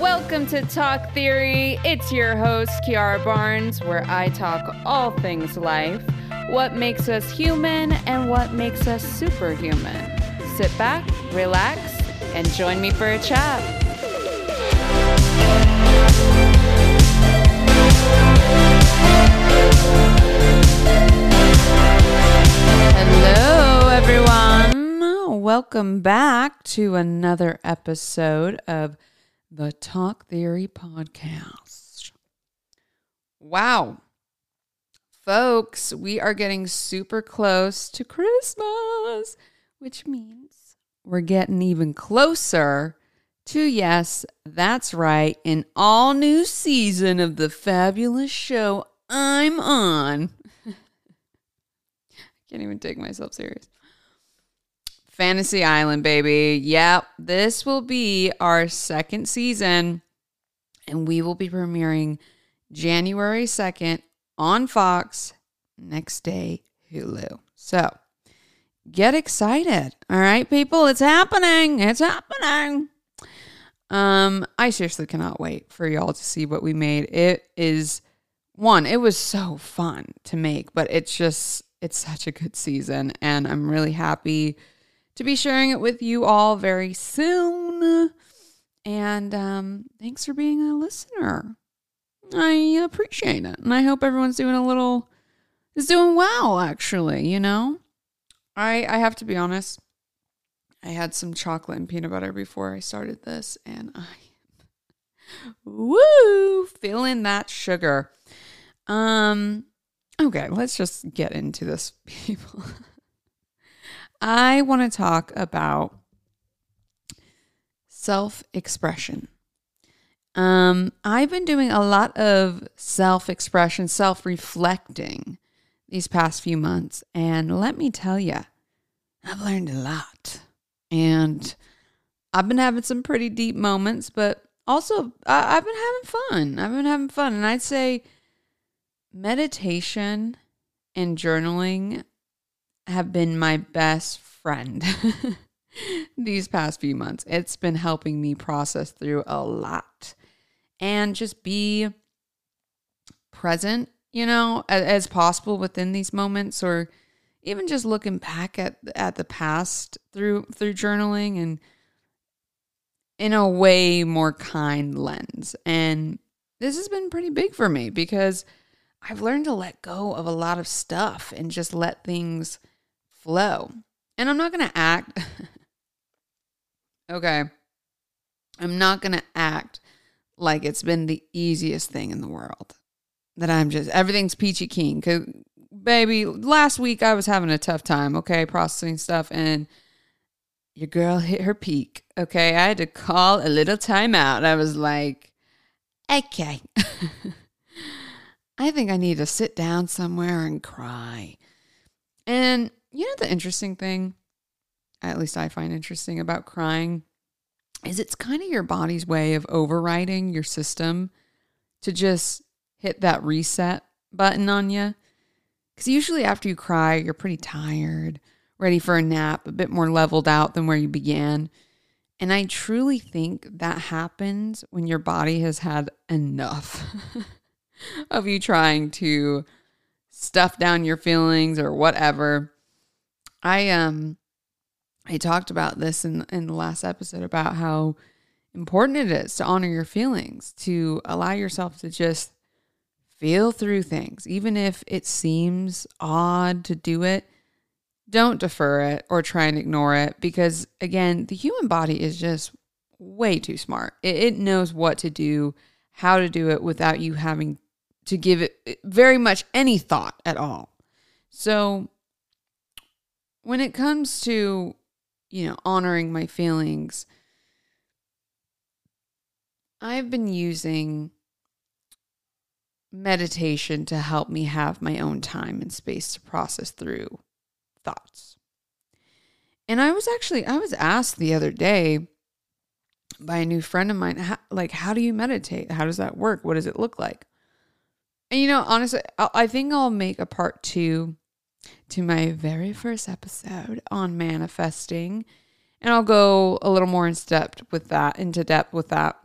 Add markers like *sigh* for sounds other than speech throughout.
Welcome to Talk Theory. It's your host, Kiara Barnes, where I talk all things life, what makes us human, and what makes us superhuman. Sit back, relax, and join me for a chat. Hello, everyone. Welcome back to another episode of the Talk Theory Podcast. Wow. Folks, we are getting super close to Christmas, which means we're getting even closer to, yes, that's right, an all new season of the fabulous show I'm on. *laughs* I can't even take myself serious. Fantasy Island, baby. Yep, this will be our second season, and we will be premiering January 2nd on Fox, next day, Hulu. So get excited. All right, people, it's happening. It's happening. Um, I seriously cannot wait for y'all to see what we made. It is one, it was so fun to make, but it's just it's such a good season, and I'm really happy to be sharing it with you all very soon. And um, thanks for being a listener. I appreciate it, and I hope everyone's doing a little is doing well. Actually, you know, I I have to be honest. I had some chocolate and peanut butter before I started this, and I woo feeling that sugar. Um, Okay, let's just get into this, *laughs* people. I want to talk about self expression. Um, I've been doing a lot of self expression, self reflecting these past few months. And let me tell you, I've learned a lot. And I've been having some pretty deep moments, but also I- I've been having fun. I've been having fun. And I'd say, meditation and journaling have been my best friend *laughs* these past few months. It's been helping me process through a lot and just be present, you know, as, as possible within these moments or even just looking back at at the past through through journaling and in a way more kind lens. And this has been pretty big for me because I've learned to let go of a lot of stuff and just let things flow. And I'm not going to act. *laughs* okay. I'm not going to act like it's been the easiest thing in the world. That I'm just, everything's peachy keen. Cause, baby, last week I was having a tough time, okay, processing stuff. And your girl hit her peak, okay? I had to call a little timeout. I was like, okay. *laughs* I think I need to sit down somewhere and cry. And you know, the interesting thing, at least I find interesting about crying, is it's kind of your body's way of overriding your system to just hit that reset button on you. Because usually after you cry, you're pretty tired, ready for a nap, a bit more leveled out than where you began. And I truly think that happens when your body has had enough. *laughs* of you trying to stuff down your feelings or whatever. I um I talked about this in in the last episode about how important it is to honor your feelings, to allow yourself to just feel through things even if it seems odd to do it. Don't defer it or try and ignore it because again, the human body is just way too smart. It, it knows what to do, how to do it without you having to give it very much any thought at all. So when it comes to, you know, honoring my feelings, I've been using meditation to help me have my own time and space to process through thoughts. And I was actually I was asked the other day by a new friend of mine, how, like, how do you meditate? How does that work? What does it look like? And you know, honestly, I think I'll make a part two to my very first episode on manifesting, and I'll go a little more in depth with that, into depth with that.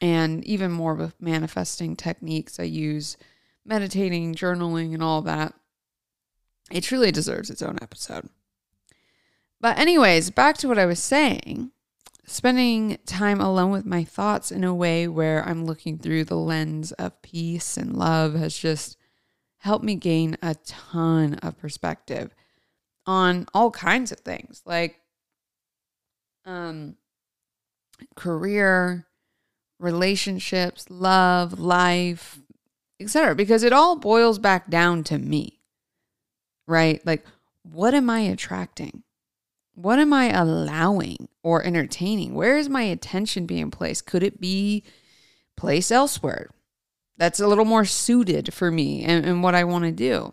and even more with manifesting techniques. I use meditating, journaling, and all that. It truly deserves its own episode. But, anyways, back to what I was saying spending time alone with my thoughts in a way where I'm looking through the lens of peace and love has just helped me gain a ton of perspective on all kinds of things like um career, relationships, love, life, etc. because it all boils back down to me. Right? Like what am I attracting? What am I allowing or entertaining? Where is my attention being placed? Could it be placed elsewhere? That's a little more suited for me and, and what I want to do.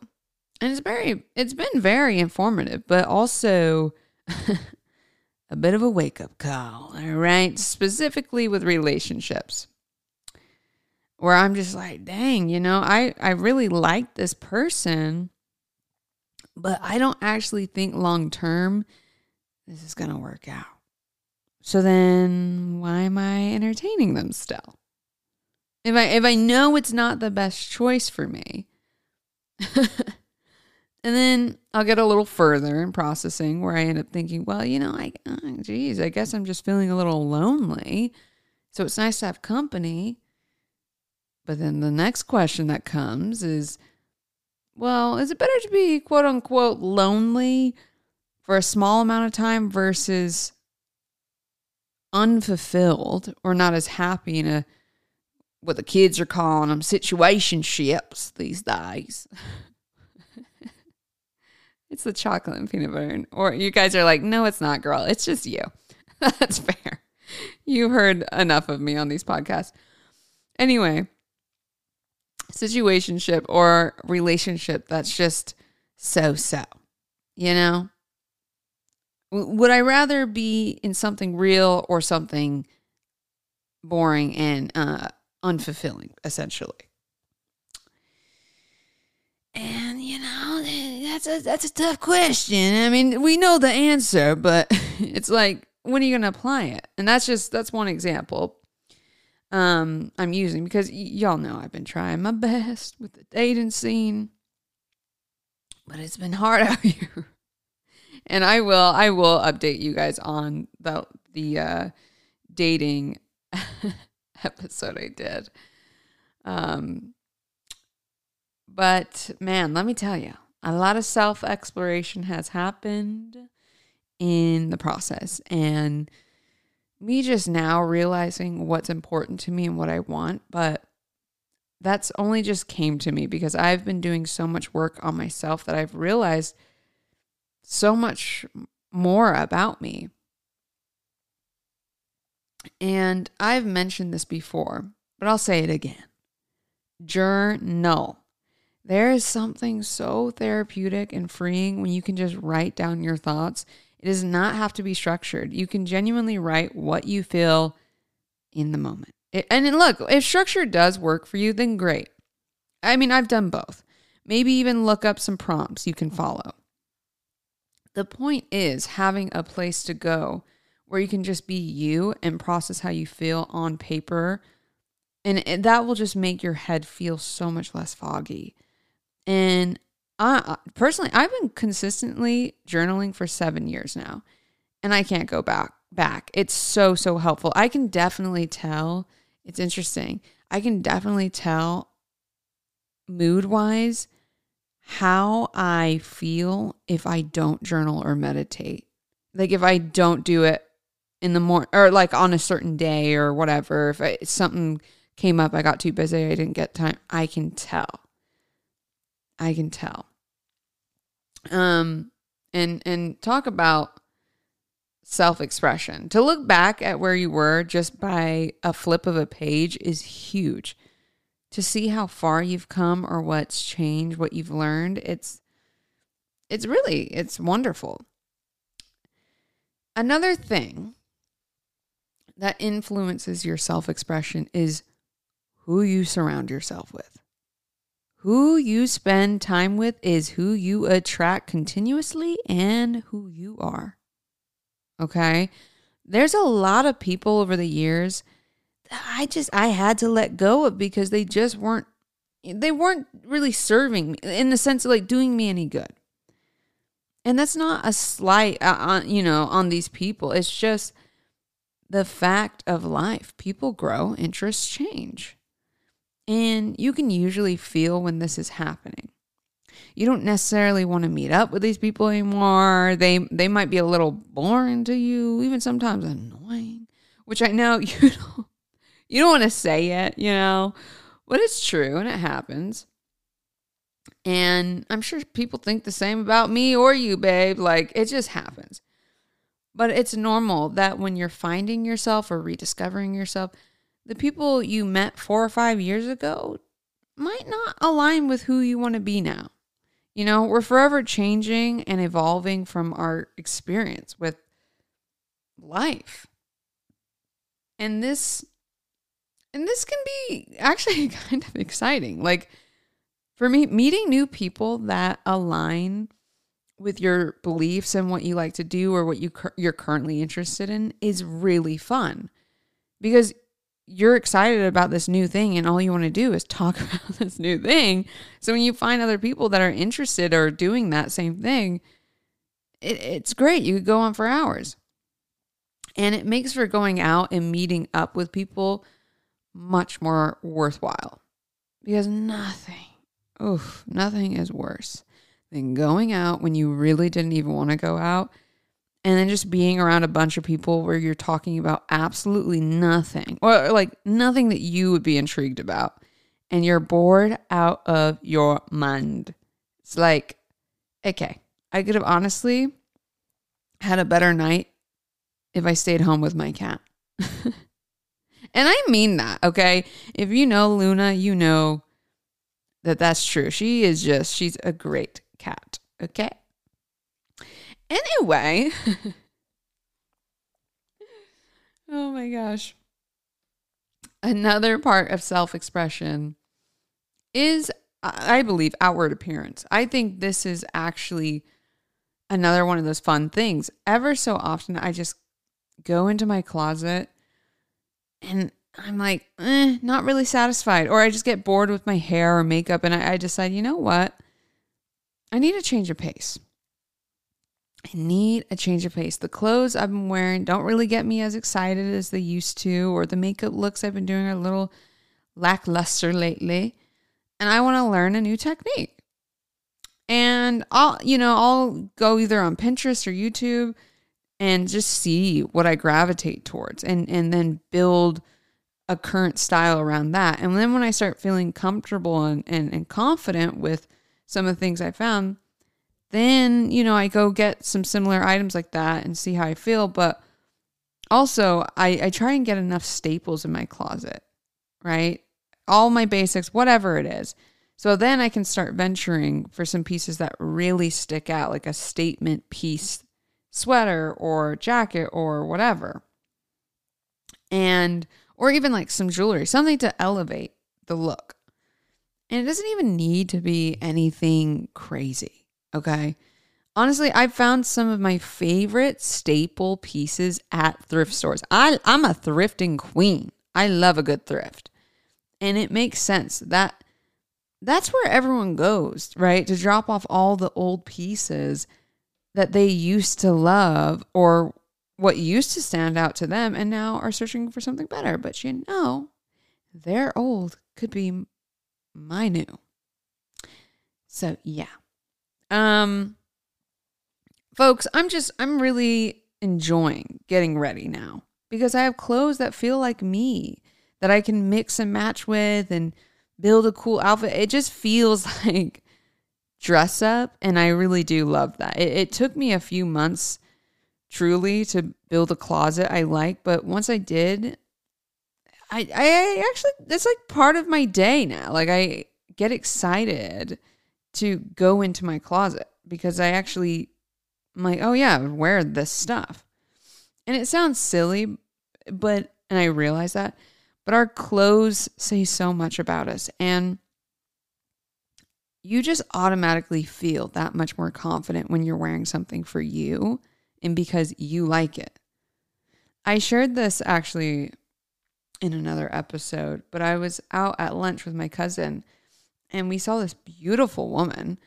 And it's very, it's been very informative, but also *laughs* a bit of a wake up call. All right. Specifically with relationships where I'm just like, dang, you know, I, I really like this person, but I don't actually think long term this is going to work out. So then why am I entertaining them still? If I if I know it's not the best choice for me. *laughs* and then I'll get a little further in processing where I end up thinking, well, you know, I oh, geez, I guess I'm just feeling a little lonely. So it's nice to have company. But then the next question that comes is, well, is it better to be quote unquote lonely for a small amount of time versus unfulfilled or not as happy in a what the kids are calling them situationships these days. *laughs* it's the chocolate and peanut butter. Or you guys are like, no, it's not, girl. It's just you. *laughs* That's fair. You've heard enough of me on these podcasts. Anyway, situationship or relationship that's just so so, you know? Would I rather be in something real or something boring and uh, unfulfilling, essentially? And you know, that's a that's a tough question. I mean, we know the answer, but *laughs* it's like when are you to apply it? And that's just that's one example um I'm using because y- y'all know I've been trying my best with the dating scene, but it's been hard *laughs* out here and I will I will update you guys on the the uh, dating *laughs* *laughs* episode I did. Um, but man, let me tell you, a lot of self exploration has happened in the process, and me just now realizing what's important to me and what I want, but that's only just came to me because I've been doing so much work on myself that I've realized so much more about me. And I've mentioned this before, but I'll say it again. Journal. There is something so therapeutic and freeing when you can just write down your thoughts. It does not have to be structured. You can genuinely write what you feel in the moment. It, and look, if structure does work for you, then great. I mean, I've done both. Maybe even look up some prompts you can follow. The point is having a place to go where you can just be you and process how you feel on paper. And that will just make your head feel so much less foggy. And I personally, I've been consistently journaling for seven years now, and I can't go back. Back, it's so so helpful. I can definitely tell. It's interesting. I can definitely tell mood wise how I feel if I don't journal or meditate. Like if I don't do it in the morning or like on a certain day or whatever, if I, something came up, I got too busy, I didn't get time, I can tell. I can tell. Um and and talk about self-expression. To look back at where you were just by a flip of a page is huge to see how far you've come or what's changed, what you've learned. It's it's really it's wonderful. Another thing that influences your self-expression is who you surround yourself with. Who you spend time with is who you attract continuously and who you are. Okay? There's a lot of people over the years that I just I had to let go of because they just weren't they weren't really serving me in the sense of like doing me any good. And that's not a slight uh, on you know on these people. It's just the fact of life. People grow, interests change. And you can usually feel when this is happening. You don't necessarily want to meet up with these people anymore. They they might be a little boring to you, even sometimes annoying, which I know *laughs* you don't you don't want to say it, you know, but it's true and it happens. And I'm sure people think the same about me or you, babe. Like it just happens. But it's normal that when you're finding yourself or rediscovering yourself, the people you met four or five years ago might not align with who you want to be now. You know, we're forever changing and evolving from our experience with life. And this and this can be actually *laughs* kind of exciting. Like for me, meeting new people that align with your beliefs and what you like to do or what you you're currently interested in is really fun because you're excited about this new thing and all you want to do is talk *laughs* about this new thing. So when you find other people that are interested or doing that same thing, it, it's great. You could go on for hours. And it makes for going out and meeting up with people much more worthwhile because nothing, oof, nothing is worse than going out when you really didn't even want to go out and then just being around a bunch of people where you're talking about absolutely nothing or like nothing that you would be intrigued about and you're bored out of your mind. It's like, okay, I could have honestly had a better night if I stayed home with my cat. *laughs* and I mean that, okay? If you know Luna, you know that that's true. She is just, she's a great cat. Okay. Anyway. *laughs* oh my gosh. Another part of self expression is, I believe, outward appearance. I think this is actually another one of those fun things. Ever so often, I just go into my closet and I'm like, eh, not really satisfied. Or I just get bored with my hair or makeup and I, I decide, you know what? I need a change of pace. I need a change of pace. The clothes I've been wearing don't really get me as excited as they used to, or the makeup looks I've been doing are a little lackluster lately. And I want to learn a new technique. And I'll, you know, I'll go either on Pinterest or YouTube and just see what I gravitate towards and, and then build a current style around that. And then when I start feeling comfortable and, and, and confident with some of the things I found, then, you know, I go get some similar items like that and see how I feel. But also, I, I try and get enough staples in my closet, right? All my basics, whatever it is. So then I can start venturing for some pieces that really stick out, like a statement piece sweater or jacket or whatever. And, or even like some jewelry, something to elevate the look. And it doesn't even need to be anything crazy. Okay. Honestly, I've found some of my favorite staple pieces at thrift stores. I, I'm a thrifting queen. I love a good thrift. And it makes sense that that's where everyone goes, right? To drop off all the old pieces that they used to love or what used to stand out to them and now are searching for something better. But you know, their old could be my new. So, yeah. Um folks, I'm just I'm really enjoying getting ready now because I have clothes that feel like me that I can mix and match with and build a cool outfit. It just feels *laughs* like dress up and I really do love that. It, it took me a few months truly to build a closet I like, but once I did, I I actually that's like part of my day now. Like I get excited to go into my closet because I actually I'm like, oh yeah, I wear this stuff. And it sounds silly, but and I realize that, but our clothes say so much about us and you just automatically feel that much more confident when you're wearing something for you and because you like it. I shared this actually in another episode, but I was out at lunch with my cousin and we saw this beautiful woman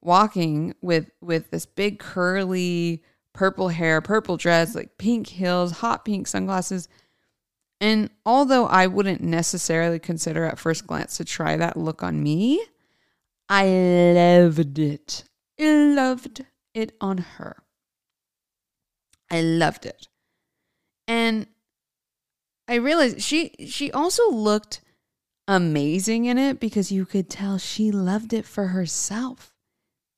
walking with with this big curly purple hair, purple dress, like pink heels, hot pink sunglasses. And although I wouldn't necessarily consider at first glance to try that look on me, I loved it. I loved it on her. I loved it. And I realized she she also looked amazing in it because you could tell she loved it for herself.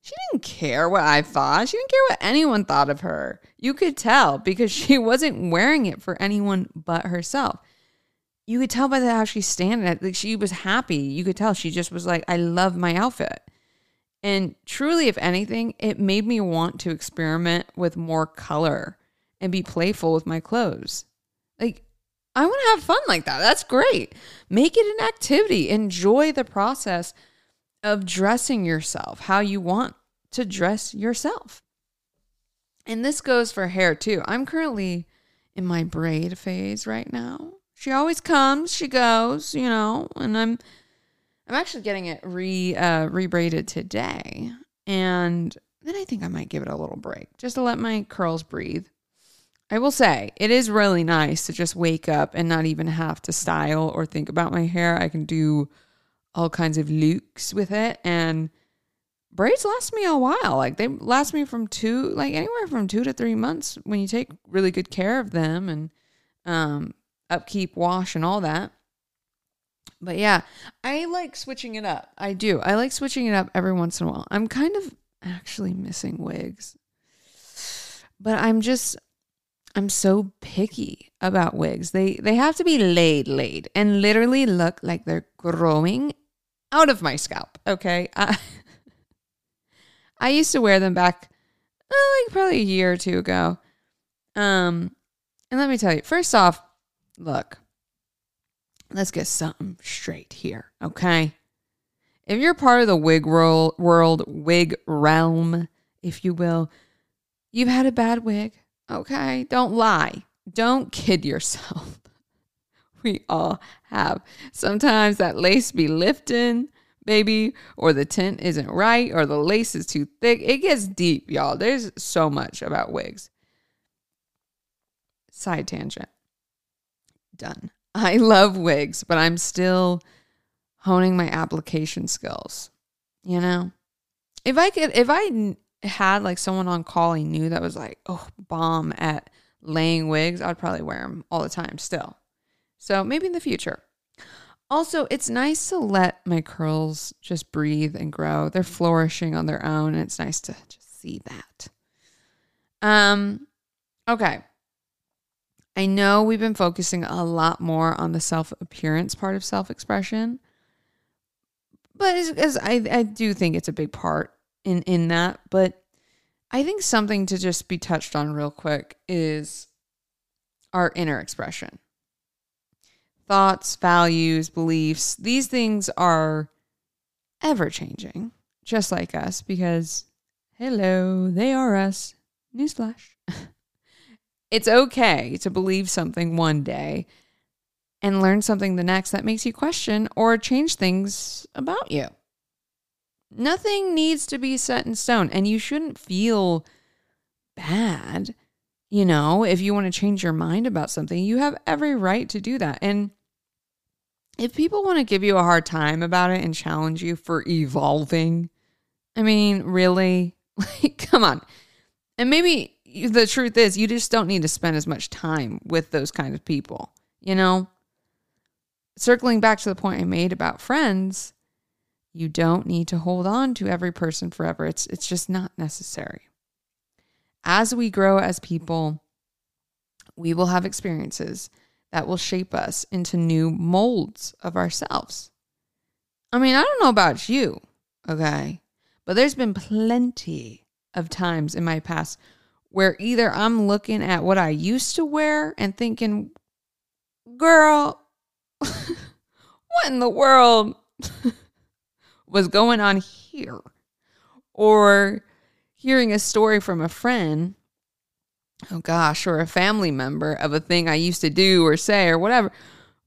She didn't care what I thought. She didn't care what anyone thought of her. You could tell because *laughs* she wasn't wearing it for anyone but herself. You could tell by the, how she's standing. Like she was happy. You could tell she just was like, I love my outfit. And truly, if anything, it made me want to experiment with more color and be playful with my clothes. Like, I want to have fun like that. That's great. Make it an activity. Enjoy the process of dressing yourself how you want to dress yourself. And this goes for hair too. I'm currently in my braid phase right now. She always comes, she goes, you know, and I'm I'm actually getting it re uh rebraided today. And then I think I might give it a little break just to let my curls breathe. I will say, it is really nice to just wake up and not even have to style or think about my hair. I can do all kinds of looks with it and braids last me a while. Like they last me from two, like anywhere from two to three months when you take really good care of them and um, upkeep, wash, and all that. But yeah, I like switching it up. I do. I like switching it up every once in a while. I'm kind of actually missing wigs, but I'm just. I'm so picky about wigs. They they have to be laid laid and literally look like they're growing out of my scalp. Okay. I, *laughs* I used to wear them back uh, like probably a year or two ago. Um, and let me tell you, first off, look, let's get something straight here. Okay. If you're part of the wig world, world wig realm, if you will, you've had a bad wig. Okay. Don't lie. Don't kid yourself *laughs* we all have. Sometimes that lace be lifting, baby, or the tint isn't right, or the lace is too thick. It gets deep, y'all. There's so much about wigs. Side tangent. Done. I love wigs, but I'm still honing my application skills. You know, if I could, if I had like someone on call he knew that was like, oh, bomb at laying wigs, I'd probably wear them all the time still. So maybe in the future. Also, it's nice to let my curls just breathe and grow. They're flourishing on their own, and it's nice to just see that. Um, okay. I know we've been focusing a lot more on the self appearance part of self expression, but as, as I, I do think it's a big part in in that. But I think something to just be touched on real quick is our inner expression thoughts, values, beliefs, these things are ever changing, just like us, because hello, they are us. Newsflash. *laughs* it's okay to believe something one day and learn something the next that makes you question or change things about you. Nothing needs to be set in stone, and you shouldn't feel bad. You know, if you want to change your mind about something, you have every right to do that. And if people want to give you a hard time about it and challenge you for evolving, I mean, really? *laughs* Like, come on. And maybe the truth is, you just don't need to spend as much time with those kind of people, you know? Circling back to the point I made about friends, you don't need to hold on to every person forever. It's it's just not necessary. As we grow as people, we will have experiences that will shape us into new molds of ourselves. I mean, I don't know about you, okay? But there's been plenty of times in my past where either I'm looking at what I used to wear and thinking, girl, *laughs* what in the world *laughs* was going on here? Or hearing a story from a friend oh gosh, or a family member of a thing I used to do or say or whatever,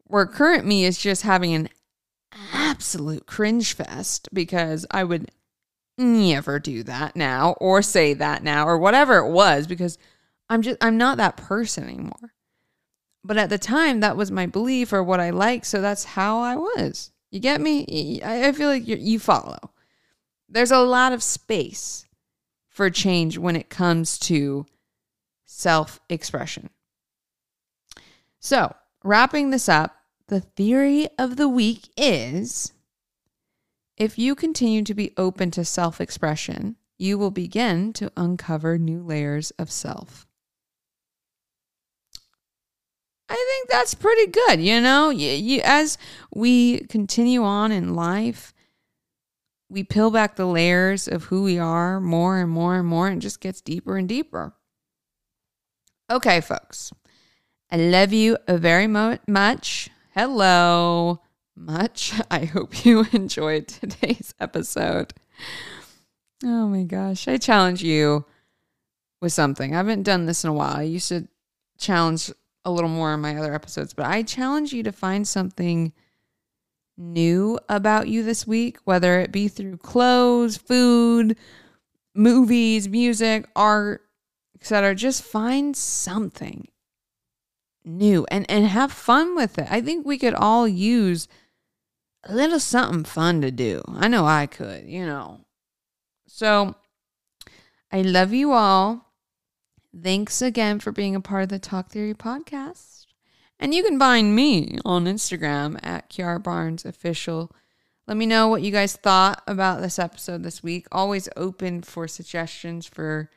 where current me is just having an absolute cringe fest because I would never do that now or say that now or whatever it was because I'm just I'm not that person anymore. But at the time that was my belief or what I liked, so that's how I was. You get me? I feel like you follow. There's a lot of space for change when it comes to self expression. So, wrapping this up, the theory of the week is if you continue to be open to self expression, you will begin to uncover new layers of self. I think that's pretty good. You know, you, you, as we continue on in life, we peel back the layers of who we are more and more and more, and just gets deeper and deeper. Okay, folks, I love you very mo- much. Hello, much. *laughs* I hope you *laughs* enjoyed today's episode. Oh my gosh, I challenge you with something. I haven't done this in a while. I used to challenge a little more in my other episodes, but I challenge you to find something new about you this week, whether it be through clothes, food, movies, music, art, etc. Just find something new and and have fun with it. I think we could all use a little something fun to do. I know I could, you know. So I love you all. Thanks again for being a part of the Talk Theory podcast. And you can find me on Instagram at Kiara Barnes Official. Let me know what you guys thought about this episode this week. Always open for suggestions for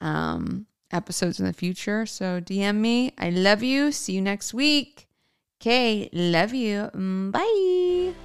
um, episodes in the future. So DM me. I love you. See you next week. Okay, love you. Mm, bye.